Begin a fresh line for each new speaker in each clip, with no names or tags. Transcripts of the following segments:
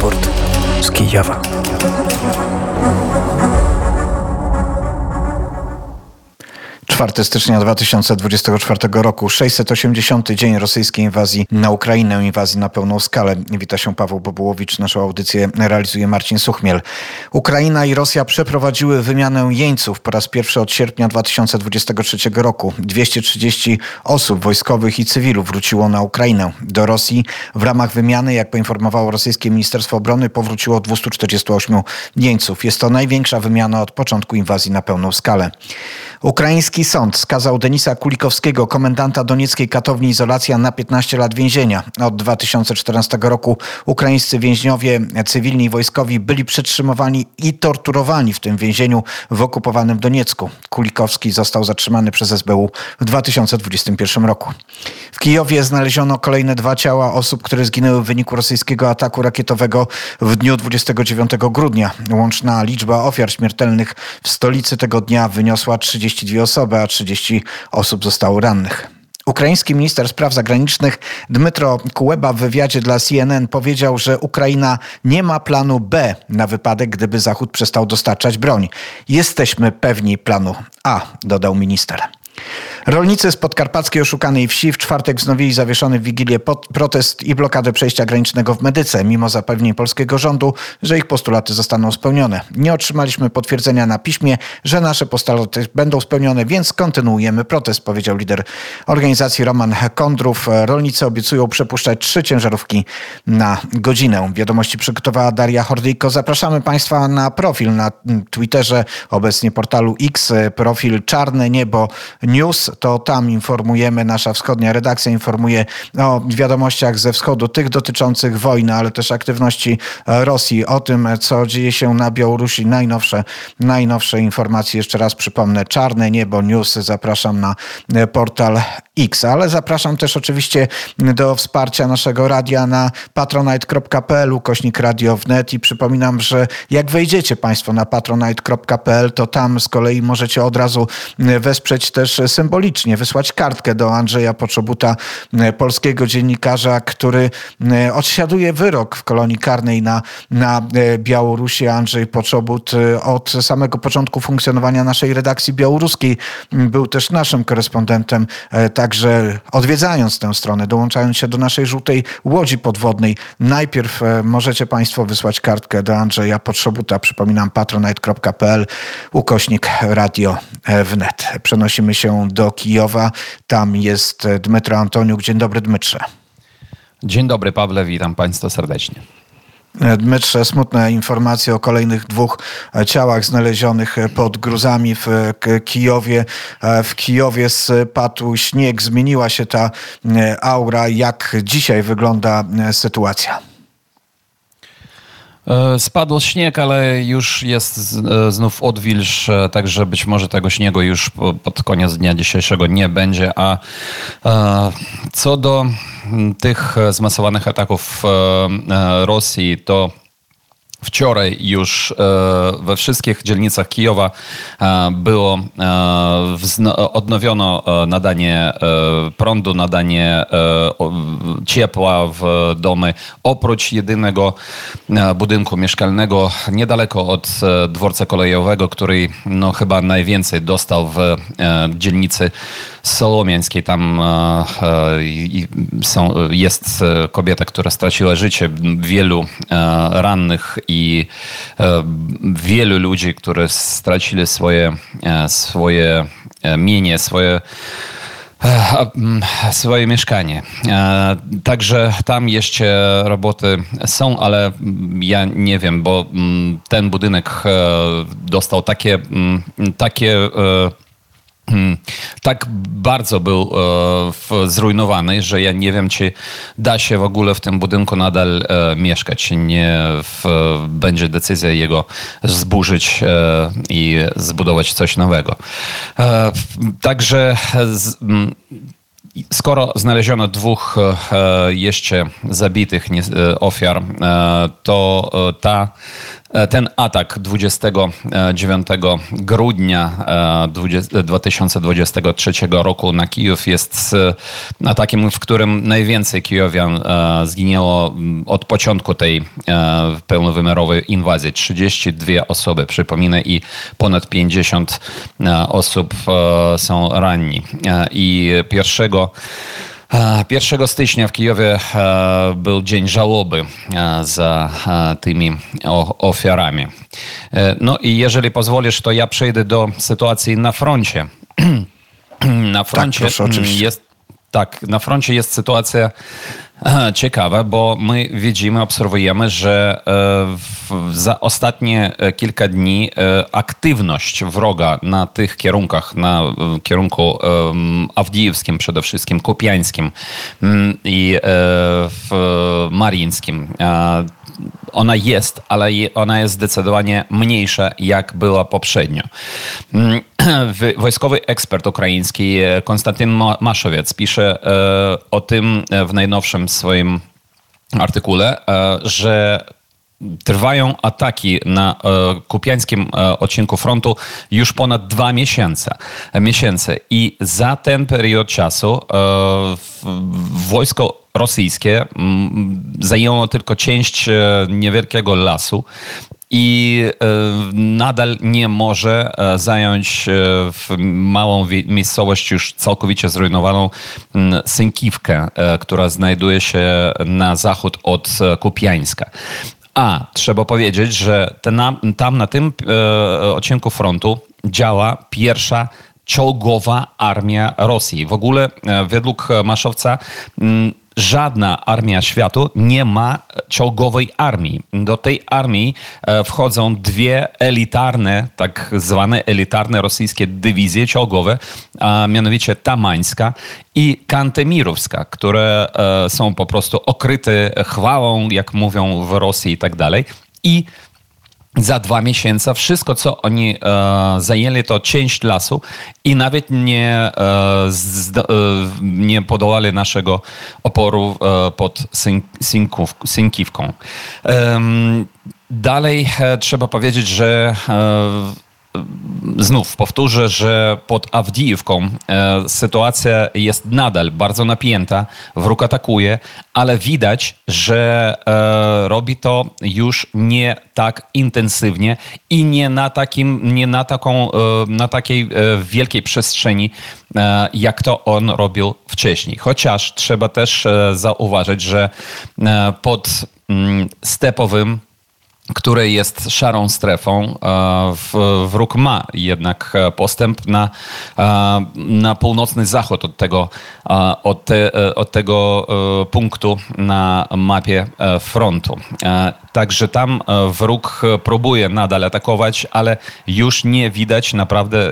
Raport z Kijowa. 4 stycznia 2024 roku, 680 dzień rosyjskiej inwazji na Ukrainę, inwazji na pełną skalę. Wita się Paweł Bobułowicz, naszą audycję realizuje Marcin Suchmiel. Ukraina i Rosja przeprowadziły wymianę jeńców po raz pierwszy od sierpnia 2023 roku. 230 osób wojskowych i cywilów wróciło na Ukrainę. Do Rosji w ramach wymiany, jak poinformowało rosyjskie Ministerstwo Obrony, powróciło 248 jeńców. Jest to największa wymiana od początku inwazji na pełną skalę. Ukraiński sąd skazał Denisa Kulikowskiego, komendanta donieckiej katowni Izolacja, na 15 lat więzienia. Od 2014 roku ukraińscy więźniowie cywilni i wojskowi byli przetrzymywani i torturowani w tym więzieniu w okupowanym Doniecku. Kulikowski został zatrzymany przez SBU w 2021 roku. W Kijowie znaleziono kolejne dwa ciała osób, które zginęły w wyniku rosyjskiego ataku rakietowego w dniu 29 grudnia. Łączna liczba ofiar śmiertelnych w stolicy tego dnia wyniosła 32 osoby, a 30 osób zostało rannych. Ukraiński minister spraw zagranicznych Dmytro Kuleba w wywiadzie dla CNN powiedział, że Ukraina nie ma planu B na wypadek, gdyby Zachód przestał dostarczać broń. Jesteśmy pewni planu A, dodał minister. Rolnicy z podkarpackiej oszukanej wsi w czwartek wznowili zawieszony w Wigilię protest i blokadę przejścia granicznego w Medyce, mimo zapewnień polskiego rządu, że ich postulaty zostaną spełnione. Nie otrzymaliśmy potwierdzenia na piśmie, że nasze postulaty będą spełnione, więc kontynuujemy protest, powiedział lider organizacji Roman Kondrów. Rolnicy obiecują przepuszczać trzy ciężarówki na godzinę. Wiadomości przygotowała Daria Hordyjko. Zapraszamy Państwa na profil na Twitterze, obecnie portalu X, profil Czarne Niebo News. To tam informujemy, nasza wschodnia redakcja informuje o wiadomościach ze wschodu, tych dotyczących wojny, ale też aktywności Rosji, o tym, co dzieje się na Białorusi. Najnowsze, najnowsze informacje, jeszcze raz przypomnę, Czarne Niebo News. Zapraszam na portal X, ale zapraszam też oczywiście do wsparcia naszego radia na patronite.pl ukośnik radio wnet i przypominam, że jak wejdziecie Państwo na patronite.pl, to tam z kolei możecie od razu wesprzeć też symbolicznie, wysłać kartkę do Andrzeja Poczobuta, polskiego dziennikarza, który odsiaduje wyrok w kolonii karnej na, na Białorusi. Andrzej Poczobut od samego początku funkcjonowania naszej redakcji białoruskiej był też naszym korespondentem tak Także odwiedzając tę stronę, dołączając się do naszej żółtej łodzi podwodnej, najpierw e, możecie Państwo wysłać kartkę do Andrzeja Potrzebuta. Przypominam patronite.pl ukośnik radio wnet. Przenosimy się do Kijowa. Tam jest Dmytro Antoniuk. Dzień dobry Dmytrze.
Dzień dobry Pawle, witam Państwa serdecznie.
Dmytrze, smutne informacje o kolejnych dwóch ciałach znalezionych pod gruzami w Kijowie. W Kijowie spadł śnieg, zmieniła się ta aura. Jak dzisiaj wygląda sytuacja?
E, spadł śnieg, ale już jest e, znów odwilż, e, także być może tego śniegu już pod koniec dnia dzisiejszego nie będzie. A co do tych zmasowanych ataków Rosji, to Wczoraj już we wszystkich dzielnicach Kijowa było odnowiono nadanie prądu, nadanie ciepła w domy, oprócz jedynego budynku mieszkalnego niedaleko od dworca kolejowego, który no, chyba najwięcej dostał w dzielnicy Solomiańskiej. Tam są, jest kobieta, która straciła życie, wielu rannych i e, wielu ludzi, którzy stracili swoje, e, swoje e, mienie, swoje swoje mieszkanie. Także tam jeszcze roboty są, ale ja nie wiem, bo ten budynek dostał takie, takie. Tak bardzo był e, zrujnowany, że ja nie wiem, czy da się w ogóle w tym budynku nadal e, mieszkać. Nie w, będzie decyzja jego zburzyć e, i zbudować coś nowego. E, także z, Skoro znaleziono dwóch e, jeszcze zabitych e, ofiar, to ta ten atak 29 grudnia e, 20 2023 roku na Kijów jest e, atakiem, w którym najwięcej kijowian e, zginęło m, od początku tej e, pełnowymiarowej inwazji. 32 osoby, przypominę, i ponad 50 e, osób e, są ranni. E, I pierwszego E, 1 stycznia w Kijowie e, był dzień żałoby e, za e, tymi ofiarami. E, No i jeżeli pozwolisz, to ja przejdę do sytuacji na froncie. Na froncie
proszę, oczywiście.
jest tak, na froncie jest sytuacja e, ciekawa, bo my widzimy, obserwujemy, że e, za ostatnie e, kilka dni e, aktywność wroga na tych kierunkach, na kierunku awdijewskim przede wszystkim, kupiańskim mm, i marińskim, ona jest, ale ona jest zdecydowanie mniejsza, jak była poprzednio. Mm, wy- Wojskowy ekspert ukraiński e, Konstantyn Ma- Maszowiec pisze e, o tym e, w najnowszym swoim artykule, że trwają ataki na kupiańskim odcinku frontu już ponad dwa miesiące, miesiące. I za ten period czasu wojsko rosyjskie mm, zajęło tylko część e, niewielkiego lasu i e, nadal nie może e, zająć w małą miejscowość już całkowicie zrujnowaną mm, Sękiwkę, która znajduje się na zachód od Kupiańska. A trzeba powiedzieć, że tam na tym odcinku frontu działa pierwsza czołgowa armia Rosji. W ogóle według Maszowca mm, żadna armia światu nie ma czołgowej armii. Do tej armii e, wchodzą dwie elitarne, tak zwane elitarne rosyjskie dywizje czołgowe, a mianowicie Tamańska i Kantemirowska, które e, są po prostu okryte chwałą, jak mówią w Rosji i tak dalej. I za dwa miesiące wszystko, co oni e, zajęli, to część lasu i nawet nie, e, e, nie podołali naszego oporu e, pod Syn- dalej e, trzeba powiedzieć, że e, Znów powtórzę, że pod Awdijówką e, sytuacja jest nadal bardzo napięta, wróg atakuje, ale widać, że e, robi to już nie tak intensywnie i nie na, takim, nie na, taką, e, na takiej e, wielkiej przestrzeni, e, jak to on robił wcześniej. Chociaż trzeba też e, zauważyć, że pod mm, stepowym które jest szarą strefą. e, Wróg ma jednak e, postęp na, e, na północny zachód od tego, od te, od tego punktu na mapie frontu. Także tam wróg próbuje nadal atakować, ale już nie widać naprawdę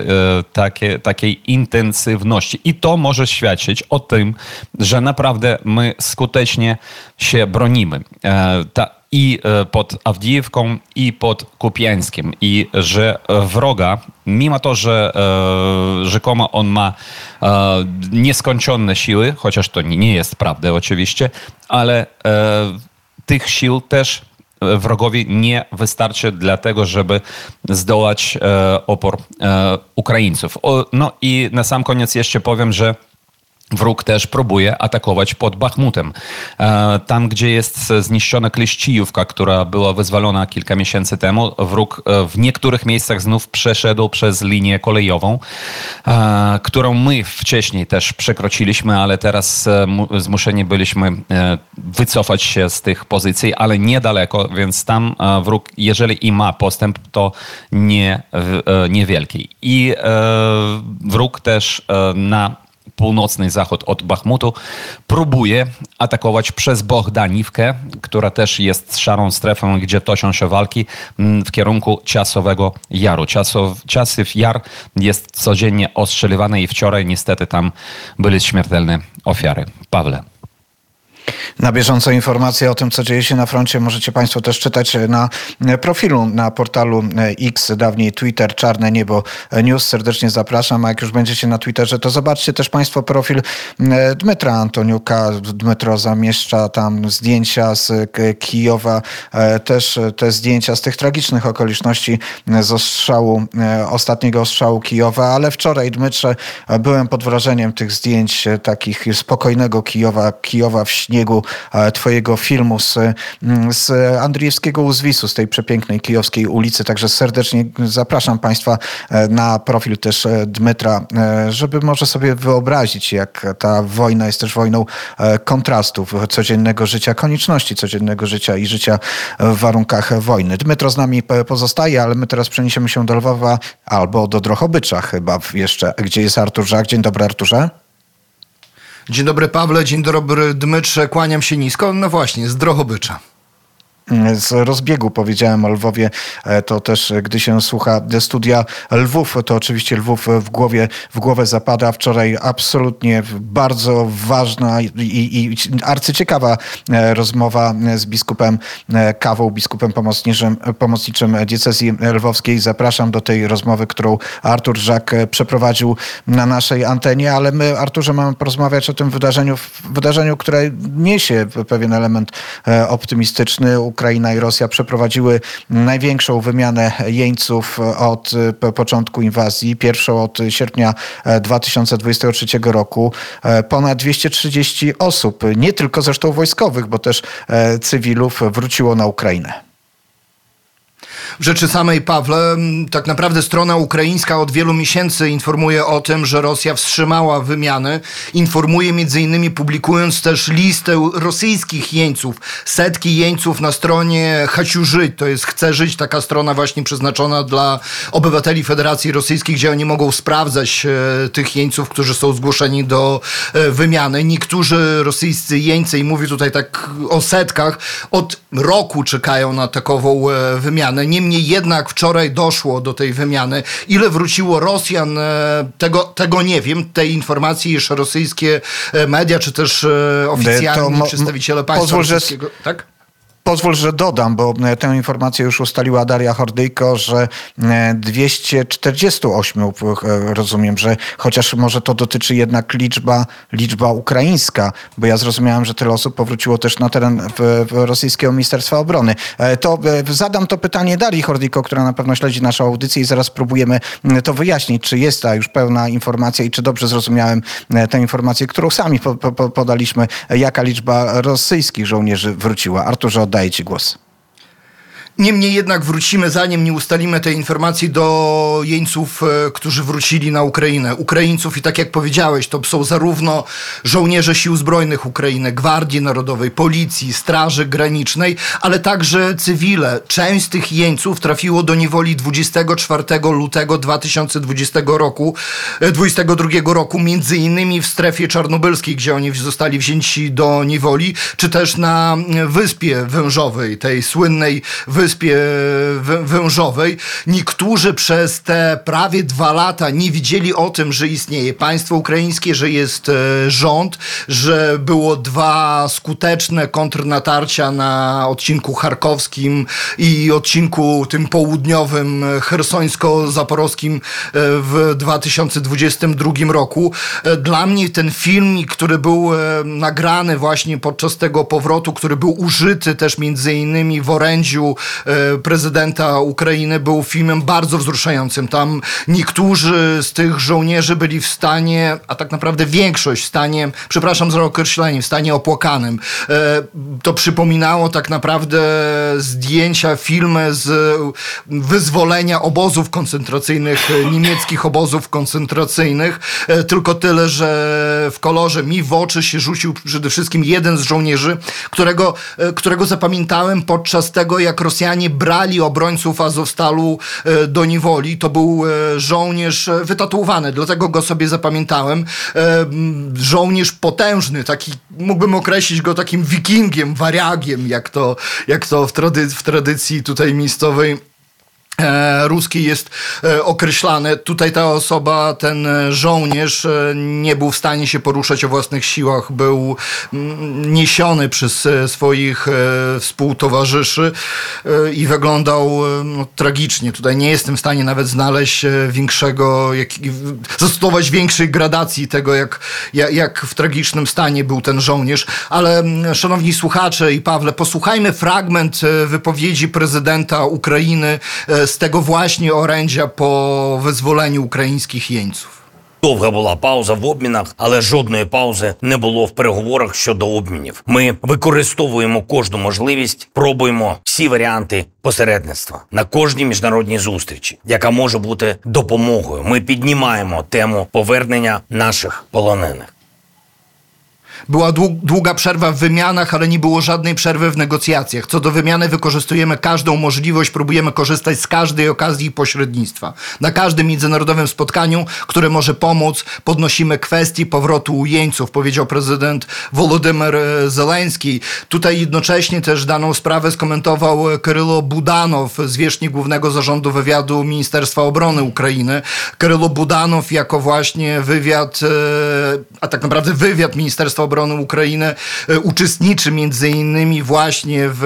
takie, takiej intensywności. I to może świadczyć o tym, że naprawdę my skutecznie się bronimy. Ta, i e, pod Awdijewką, i pod Kupiańskim. I że wroga, mimo to, że e, rzekomo on ma e, nieskończone siły, chociaż to nie, jest prawda oczywiście, ale e, tych sił też e, wrogowi nie wystarczy dla tego, żeby zdołać opór Ukraińców. O, no i na sam koniec jeszcze powiem, że Wróg też próbuje atakować pod Bachmutem. E, Tam, gdzie jest zniszczona Kliszcijówka, która była wyzwolona kilka miesięcy temu, wróg e, w niektórych miejscach znów przeszedł przez linię kolejową, e, którą my wcześniej też przekroczyliśmy, ale teraz mu- zmuszeni byliśmy wycofać się z tych pozycji, ale niedaleko, więc tam wróg, jeżeli i ma postęp, to nie, niewielki. I wróg też na północny zachód od Bachmutu, próbuje atakować przez Bohdaniwkę, która też jest szarą strefą, gdzie toczą się walki mm, w kierunku Ciasowego Jaru. Ciasow, Ciasyw Jar jest codziennie ostrzeliwany i wczoraj niestety tam były śmiertelne ofiary. Pawle.
Na bieżąco informacje o tym, co dzieje się na froncie, możecie Państwo też czytać na profilu na portalu X, dawniej Twitter, Czarne Niebo News. Serdecznie zapraszam, a jak już będziecie na Twitterze, to zobaczcie też Państwo profil Dmytra Antoniuka. Dmytro zamieszcza tam zdjęcia z Kijowa, też te zdjęcia z tych tragicznych okoliczności z ostrzału, ostatniego ostrzału Kijowa, ale wczoraj, Dmytrze, byłem pod wrażeniem tych zdjęć takich spokojnego Kijowa, Kijowa w śniegu, twojego filmu z, mm, z Andrzejewskiego Uzwisu, z tej przepięknej kijowskiej ulicy. Także serdecznie zapraszam Państwa e, na profil też e, Dmytra, e, żeby może sobie wyobrazić, jak ta wojna jest też wojną kontrastów codziennego życia, konieczności codziennego życia i życia w warunkach wojny. Dmytro z nami pozostaje, ale my teraz przeniesiemy się do Lwowa albo do Drochobycza chyba jeszcze, gdzie jest Artur Żak. Dzień dobry Arturze.
Dzień dobry Pawle, dzień dobry Dmytrze, kłaniam się nisko. No właśnie, z Drohobycza
z rozbiegu powiedziałem o Lwowie, e, to też e, gdy się słucha studia Lwów, to oczywiście Lwów w głowie, w głowę zapada. Wczoraj absolutnie bardzo ważna i, i, arcyciekawa e, rozmowa z biskupem Kawą, biskupem pomocniczym, pomocniczym diecezji lwowskiej. Zapraszam do tej rozmowy, którą Artur Żak przeprowadził na naszej antenie, ale my, Arturze, mamy porozmawiać o tym wydarzeniu, wydarzeniu, które niesie pewien element optymistyczny. Ukraina i Rosja przeprowadziły największą wymianę jeńców od e, początku inwazji, pierwszą od sierpnia 2023 e, roku. E, ponad 230 osób, nie tylko zresztą wojskowych, bo też cywilów wróciło na Ukrainę.
W rzeczy samej, Pawle, tak naprawdę strona ukraińska od wielu miesięcy informuje o tym, że Rosja wstrzymała wymiany. Informuje między innymi publikując też listę rosyjskich jeńców. Setki jeńców na stronie Haciu Żyć, to jest Chce Żyć, taka strona właśnie przeznaczona dla obywateli Federacji Rosyjskiej, gdzie oni mogą sprawdzać e, tych jeńców, którzy są zgłoszeni do e, wymiany. Niektórzy rosyjscy jeńcy, i mówię tutaj tak o setkach, od roku czekają na takową e, wymianę. Niemniej Niemniej jednak wczoraj doszło do tej wymiany. Ile wróciło Rosjan, e, tego, tego nie wiem. Tej informacji jeszcze rosyjskie e, media, czy też e, oficjalni przedstawiciele państwa pozwól, rosyjskiego... Że... Tak?
Pozwól, że dodam, bo e, tę informację już ustaliła Daria Hordyjko, że 248, e, e, rozumiem, że chociaż może to dotyczy jednak liczba, liczba ukraińska, bo ja zrozumiałem, że tyle osób powróciło też na teren rosyjskiego Ministerstwa Obrony. To zadam to pytanie Darii Hordyjko, która na pewno śledzi naszą audycję i zaraz spróbujemy to wyjaśnić, czy jest ta już pełna informacja i czy dobrze zrozumiałem tę informację, którą sami po, po, podaliśmy, jaka liczba rosyjskich żołnierzy wróciła. Arturze, oddaj oddaję Ci głos.
Niemniej jednak wrócimy, zanim nie ustalimy tej informacji, do jeńców, e, którzy wrócili na Ukrainę. Ukraińców i tak jak powiedziałeś, to są zarówno żołnierze Sił Zbrojnych Ukrainy, Gwardii Narodowej, Policji, Straży Granicznej, ale także cywile. Część z tych jeńców trafiło do niewoli 24 lutego 2020 roku, 22 e, roku, między innymi w strefie czarnobylskiej, gdzie oni zostali wzięci do niewoli, czy też na Wyspie Wężowej, tej słynnej wyspie Wyspie Wężowej. Niektórzy przez te prawie dwa lata nie widzieli o tym, że istnieje państwo ukraińskie, że jest e, rząd, że było dwa skuteczne kontrnatarcia na odcinku charkowskim i odcinku tym południowym hersońsko-zaporowskim e, w 2022 roku. E, dla mnie ten film, który był nagrany właśnie podczas tego powrotu, który był użyty też między innymi w orędziu E, prezydenta Ukrainy był filmem bardzo wzruszającym. Tam niektórzy z tych żołnierzy byli w stanie, a tak naprawdę większość w stanie, przepraszam za określenie, w stanie opłakanym. E, to przypominało tak naprawdę zdjęcia, filmy z wyzwolenia obozów koncentracyjnych, niemieckich obozów koncentracyjnych. E, tylko tyle, że w kolorze mi w oczy się rzucił przede wszystkim jeden z żołnierzy, którego, którego zapamiętałem podczas tego, jak Rosjanie Rosjanie brali obrońców Azowstalu e, do niewoli. To był e, żołnierz e, wytatuowany, dlatego go sobie zapamiętałem. Żołnierz potężny, taki, mógłbym określić go takim wikingiem, wariagiem, jak to, jak to w, trady w tradycji tutaj miejscowej e, ruskiej jest e, określane. Tutaj ta osoba, ten e, żołnierz nie był w stanie się poruszać o własnych siłach, był mm, niesiony przez swoich współtowarzyszy i wyglądał no, tragicznie. Tutaj nie jestem w stanie nawet znaleźć większego, jak, zastosować większej gradacji tego, jak, jak, w tragicznym stanie był ten żołnierz. Ale mm, szanowni słuchacze i Pawle, posłuchajmy fragment wypowiedzi prezydenta Ukrainy z tego właśnie orędzia po wyzwoleniu ukraińskich jeńców.
Довга була пауза в обмінах, але жодної паузи не було в переговорах щодо обмінів. Ми використовуємо кожну можливість, пробуємо всі варіанти посередництва на кожній міжнародній зустрічі, яка може бути допомогою. Ми піднімаємо тему повернення наших полонених.
Była dłu- długa przerwa w wymianach, ale nie było żadnej przerwy w negocjacjach. Co do wymiany wykorzystujemy każdą możliwość, próbujemy korzystać z każdej okazji i pośrednictwa. Na każdym międzynarodowym spotkaniu, które może pomóc, podnosimy kwestii powrotu jeńców, powiedział prezydent Wolodymyr e, Zeleński. Tutaj jednocześnie też daną sprawę skomentował Krylo Budanow, zwierzchnik Głównego Zarządu Wywiadu Ministerstwa Obrony Ukrainy. Krylo Budanow jako właśnie wywiad, e, a tak naprawdę wywiad Ministerstwa Obrony Ukrainy e, uczestniczy między innymi właśnie w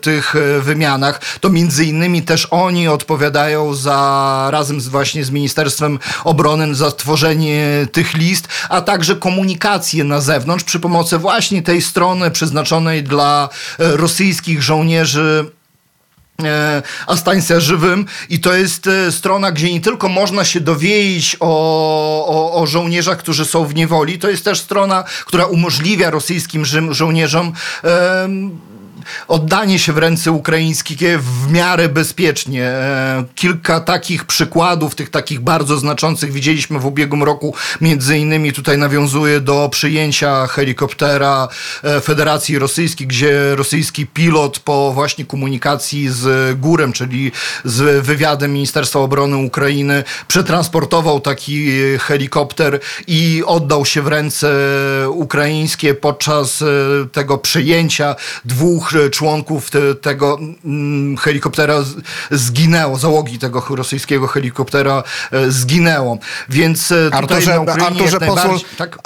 tych e, wymianach. To między innymi też oni odpowiadają za, razem z właśnie z Ministerstwem Obrony za tworzenie tych list, a także komunikację na zewnątrz przy pomocy właśnie tej strony przeznaczonej dla e, rosyjskich żołnierzy e, Astańca żywym. I to jest e, strona, gdzie nie tylko można się dowiedzieć o, o, o żołnierzach, którzy są w niewoli, to jest też strona, która umożliwia rosyjskim żym- żołnierzom oddanie się w ręce ukraińskie w miarę bezpiecznie. E, Kilka takich przykładów, tych takich bardzo znaczących widzieliśmy w ubiegłym roku. Między innymi tutaj nawiązuje do przyjęcia helikoptera e, Federacji Rosyjskiej, gdzie rosyjski pilot po właśnie komunikacji z Górem, czyli z wywiadem Ministerstwa Obrony Ukrainy, przetransportował taki e, helikopter i oddał się w ręce ukraińskie podczas tego przyjęcia dwóch członków te, tego mm, helikoptera zginęło, załogi tego rosyjskiego helikoptera e, zginęło. Więc e, tutaj
Arturze, Arturze
najbardziej- tak?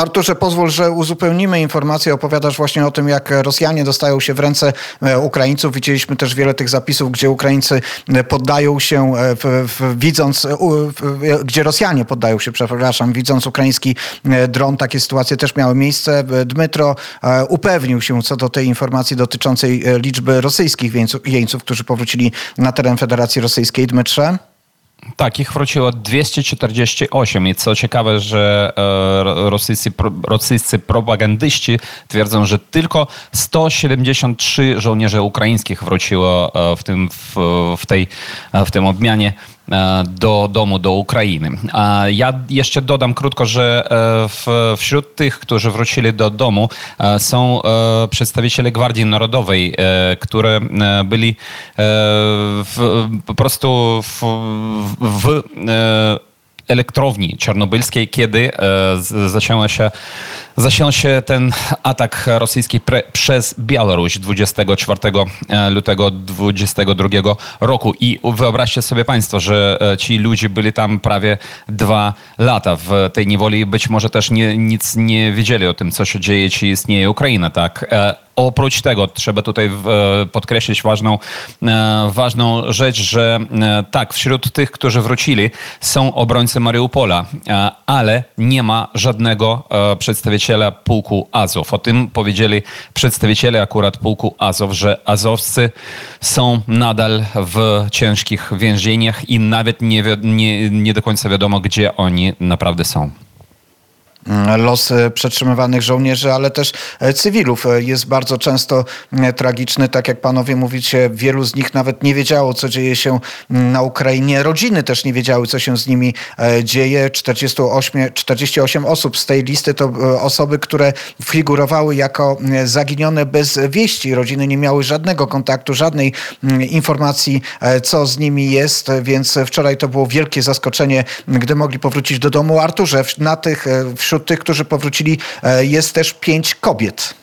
Arturze, pozwól, że uzupełnimy informację. Opowiadasz właśnie o tym, jak Rosjanie dostają się w ręce e, Ukraińców. Widzieliśmy też wiele tych zapisów, gdzie Ukraińcy e, poddają się, e, w, w, widząc, w, gdzie Rosjanie poddają się, przepraszam, widząc ukraiński dron. Takie sytuacje też miały miejsce. Dmytro upewnił się co do tej informacji dotyczącej liczby rosyjskich jeńców którzy powrócili na teren Federacji Rosyjskiej. Dmytrze?
Tak, ich wróciło 248 i co ciekawe, że e, ro- rosyjscy, rosyjscy propagandyści twierdzą, że tylko 173 żołnierzy ukraińskich wróciło e, w tym, w, w tej, e, w tym odmianie. e, do domu, do Ukrainy. Ja jeszcze dodam krótko, że e, w, wśród tych, którzy wrócili do domu e, są e, przedstawiciele Gwardii Narodowej, e, które e, byli e, w, po prostu w, w e, elektrowni czarnobylskiej, kiedy e, zaczęła się, zaczął się ten atak rosyjski pre, przez Białoruś 24 e, lutego 22 roku. I wyobraźcie sobie Państwo, że e, ci ludzie byli tam prawie dwa lata w tej niewoli być może też nie, nic nie wiedzieli o tym, co się dzieje, czy istnieje Ukraina, tak? Oprócz tego trzeba tutaj e, podkreślić ważną, e, ważną rzecz, że e, tak, wśród tych, którzy wrócili są obrońcy Mariupola, ale nie ma żadnego przedstawiciela pułku Azow. O tym powiedzieli przedstawiciele akurat pułku Azow, że Azowscy są nadal w ciężkich więzieniach i nawet nie, nie, nie do końca wiadomo, gdzie oni naprawdę są.
Los e, przetrzymywanych żołnierzy, ale też e, cywilów e, jest bardzo często tragiczny. Tak jak panowie mówicie, wielu z nich nawet nie wiedziało, co dzieje się mm, na Ukrainie. Rodziny też nie wiedziały, co się z nimi dzieje. 48, 48 osób z tej listy to osoby, które figurowały jako zaginione bez wieści. Rodziny nie miały żadnego kontaktu, żadnej mm, informacji, co z nimi jest, więc wczoraj to było wielkie zaskoczenie, gdy mogli powrócić do domu. Arturze, na tych, wśród tych, którzy powrócili, e, jest też pięć kobiet.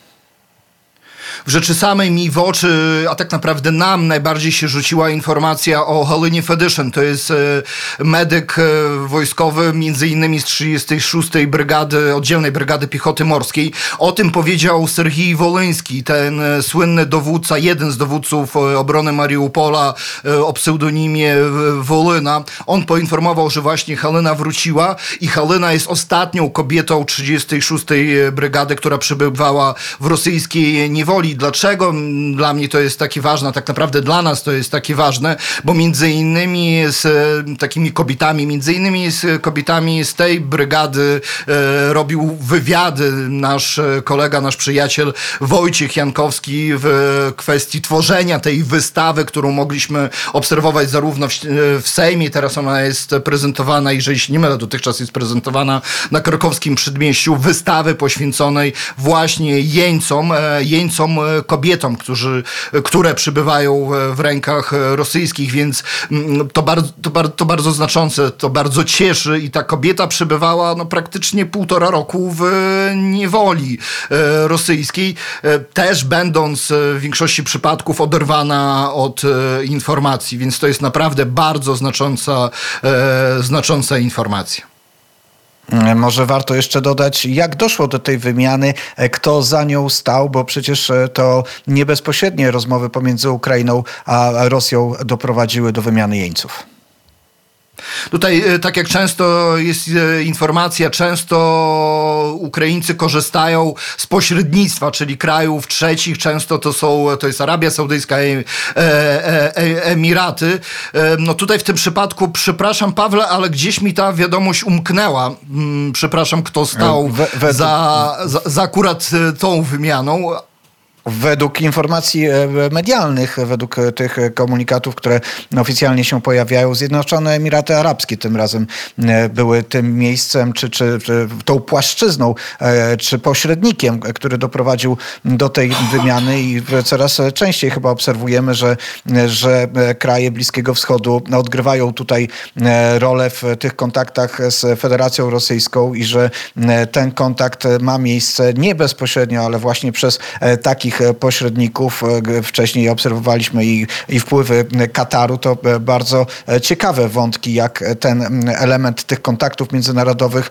W rzeczy samej mi w oczy, a tak naprawdę nam najbardziej się rzuciła informacja o Halinie Fedyszyn. To jest e, medyk e, wojskowy, między innymi z 36. Brygady, oddzielnej Brygady Piechoty Morskiej. O tym powiedział Serhii Wolyński, ten e, słynny dowódca, jeden z dowódców obrony Mariupola o pseudonimie Wolyna. On poinformował, że właśnie Halina wróciła i Halina jest ostatnią kobietą 36. Brygady, która przebywała w rosyjskiej niewoli. Dlaczego dla mnie to jest takie ważne, tak naprawdę dla nas to jest takie ważne, bo między innymi z e, takimi kobietami, między innymi z kobietami z tej brygady e, robił wywiady nasz e, kolega, nasz przyjaciel Wojciech Jankowski w kwestii tworzenia tej wystawy, którą mogliśmy obserwować zarówno w, w Sejmie, teraz ona jest prezentowana, jeżeli się nie mylę, dotychczas jest prezentowana na krakowskim przedmieściu, wystawy poświęconej właśnie jeńcom, jeńcom kobietom, którzy, które przybywają e, w rękach e, rosyjskich, więc mm, to bardzo, to, bar, to bardzo znaczące, to bardzo cieszy i ta kobieta przebywała no, praktycznie półtora roku w e, niewoli e, rosyjskiej, e, też będąc e, w większości przypadków oderwana od e, informacji, więc to jest naprawdę bardzo znacząca, e, znacząca informacja.
E, Może warto jeszcze dodać, jak doszło do tej wymiany, e, kto za nią stał, bo przecież e, to nie bezpośrednie rozmowy pomiędzy Ukrainą a Rosją doprowadziły do wymiany jeńców.
Tutaj, e, tak jak często jest e, informacja, często Ukraińcy korzystają z pośrednictwa, czyli krajów trzecich, często to są, to jest Arabia Saudyjska, e, Emiraty. No tutaj w tym przypadku, przepraszam Pawle, ale gdzieś mi ta wiadomość umknęła. Mm, Przepraszam, kto stał
We- we-
za, za, za akurat tą wymianą.
Według informacji e, medialnych, według e, tych komunikatów, które oficjalnie się pojawiają, Zjednoczone Emiraty Arabskie tym razem e, były tym miejscem, czy, czy, czy tą płaszczyzną, czy pośrednikiem, który doprowadził do tej wymiany i coraz częściej chyba obserwujemy, że, że kraje Bliskiego Wschodu odgrywają tutaj rolę w tych kontaktach z Federacją Rosyjską i że ten kontakt ma miejsce nie bezpośrednio, ale właśnie przez takich e, pośredników. E, Wcześniej obserwowaliśmy i, i wpływy Kataru. To e, bardzo ciekawe wątki, jak ten element tych kontaktów międzynarodowych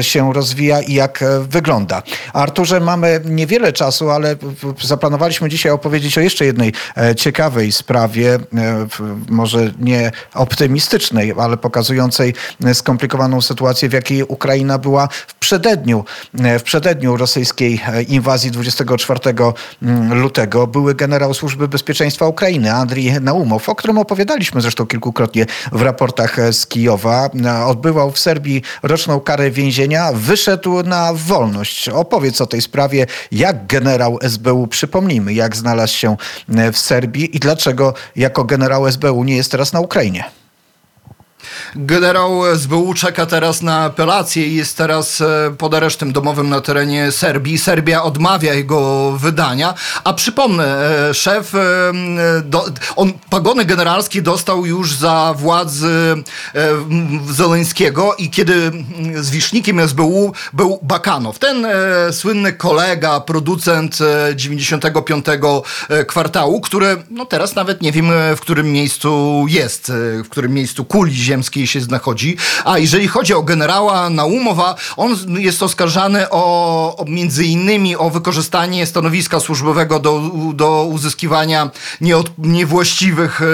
się rozwija i jak wygląda. Arturze, mamy niewiele czasu, ale zaplanowaliśmy dzisiaj opowiedzieć o jeszcze jednej ciekawej sprawie, może nie optymistycznej, ale pokazującej skomplikowaną sytuację, w jakiej Ukraina była w przededniu, w przededniu rosyjskiej inwazji 24 mm, lutego. Były generał Służby Bezpieczeństwa Ukrainy, Andrii Naumow, o którym opowiadaliśmy zresztą kilkukrotnie w raportach z Kijowa. Odbywał w Serbii roczną karę więzienia, wyszedł na wolność. Opowiedz o tej sprawie, jak generał SBU, przypomnijmy, jak znalazł się w Serbii i dlaczego jako generał SBU nie jest teraz na Ukrainie.
Generał SBU czeka teraz na apelację i jest teraz e, pod aresztem domowym na terenie Serbii. Serbia odmawia jego wydania, a przypomnę, e, szef, e, on pagony generalskie dostał już za władzy Zeleńskiego i kiedy m, zwierzchnikiem SBU był Bakanow, ten słynny kolega, producent e, 95 e, kwartału, który no teraz nawet nie wiem w którym miejscu jest, w którym miejscu kuli ziemskiej się znachodzi. A jeżeli chodzi o generała Naumowa, on jest oskarżany o, o między innymi o wykorzystanie stanowiska służbowego do, do uzyskiwania nieod, niewłaściwych e,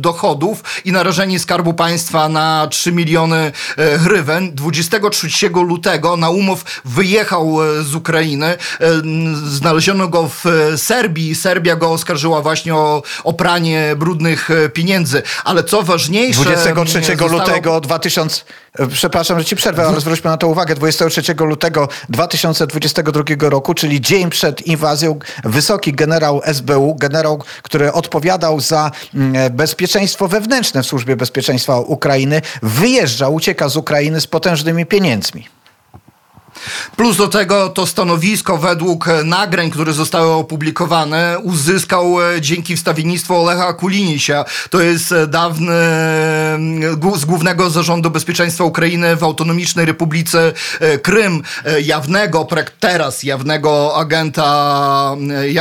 dochodów i narażenie Skarbu Państwa na 3 miliony e, hrywen. 23 lutego Naumow wyjechał e, z Ukrainy. E, Znaleziono go w e, Serbii. Serbia go oskarżyła właśnie o, o pranie brudnych e, pieniędzy. Ale co ważniejsze...
23
zostało-
lutego 2000, e, przepraszam, że ci przerwę, ale zwróćmy na to uwagę, 23 lutego 2022 roku, czyli dzień przed inwazją, wysoki generał SBU, generał, który odpowiadał za mm, bezpieczeństwo wewnętrzne w Służbie Bezpieczeństwa Ukrainy, wyjeżdża, ucieka z Ukrainy z potężnymi pieniędzmi.
Plus do tego to stanowisko według e, nagrań, które zostały opublikowane, uzyskał e, dzięki wstawiennictwu Olecha Kulinisia. To jest e, dawny z Głównego Zarządu Bezpieczeństwa Ukrainy w Autonomicznej Republice Krym, jawnego, teraz jawnego agenta,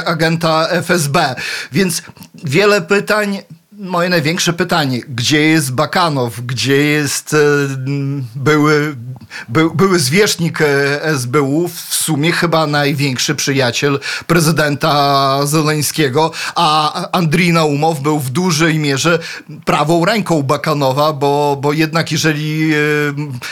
agenta FSB. Więc wiele pytań. Moje największe pytanie, gdzie jest Bakanow, gdzie jest e, były, by, były zwierzchnik e, SBU, w sumie chyba największy przyjaciel prezydenta Zeleńskiego, a Andrii Naumow był w dużej mierze prawą ręką Bakanowa, bo, bo jednak jeżeli e,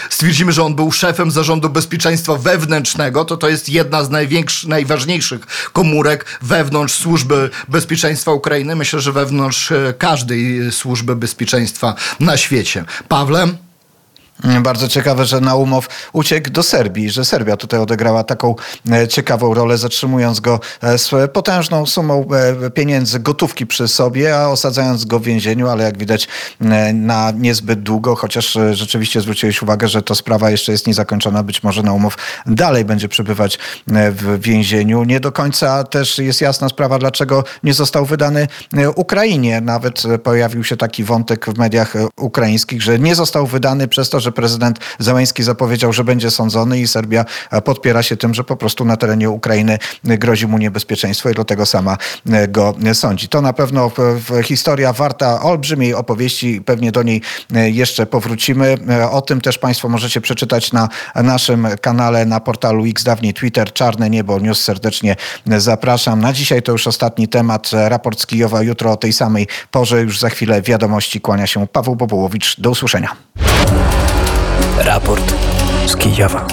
stwierdzimy, że on był szefem Zarządu Bezpieczeństwa Wewnętrznego, to to jest jedna z największych, najważniejszych komórek wewnątrz Służby Bezpieczeństwa Ukrainy. Myślę, że wewnątrz e, każdej służby bezpieczeństwa na świecie. Pawle?
Bardzo ciekawe, że Naumow uciekł do Serbii, że Serbia tutaj odegrała taką e, ciekawą rolę, zatrzymując go e, z potężną sumą e, pieniędzy gotówki przy sobie, a osadzając go w więzieniu, ale jak widać na niezbyt długo, chociaż rzeczywiście zwróciłeś uwagę, że to sprawa jeszcze jest niezakończona. Być może Naumow dalej będzie przebywać w więzieniu. Nie do końca też jest jasna sprawa, dlaczego nie został wydany Ukrainie. Nawet pojawił się taki wątek w mediach ukraińskich, że nie został wydany przez to, że prezydent Załęski zapowiedział, że będzie sądzony i Serbia podpiera się tym, że po prostu na terenie Ukrainy grozi mu niebezpieczeństwo i dlatego sama go sądzi. To na pewno historia warta olbrzymiej opowieści, pewnie do niej jeszcze powrócimy. O tym też Państwo możecie przeczytać na naszym kanale, na portalu X dawniej Twitter, Czarne Niebo News. Serdecznie zapraszam. Na dzisiaj to już ostatni temat. Raport z Kijowa jutro o tej samej porze. Już za chwilę wiadomości. Kłania się Paweł Bobołowicz. Do usłyszenia.
Raport z Kijowa.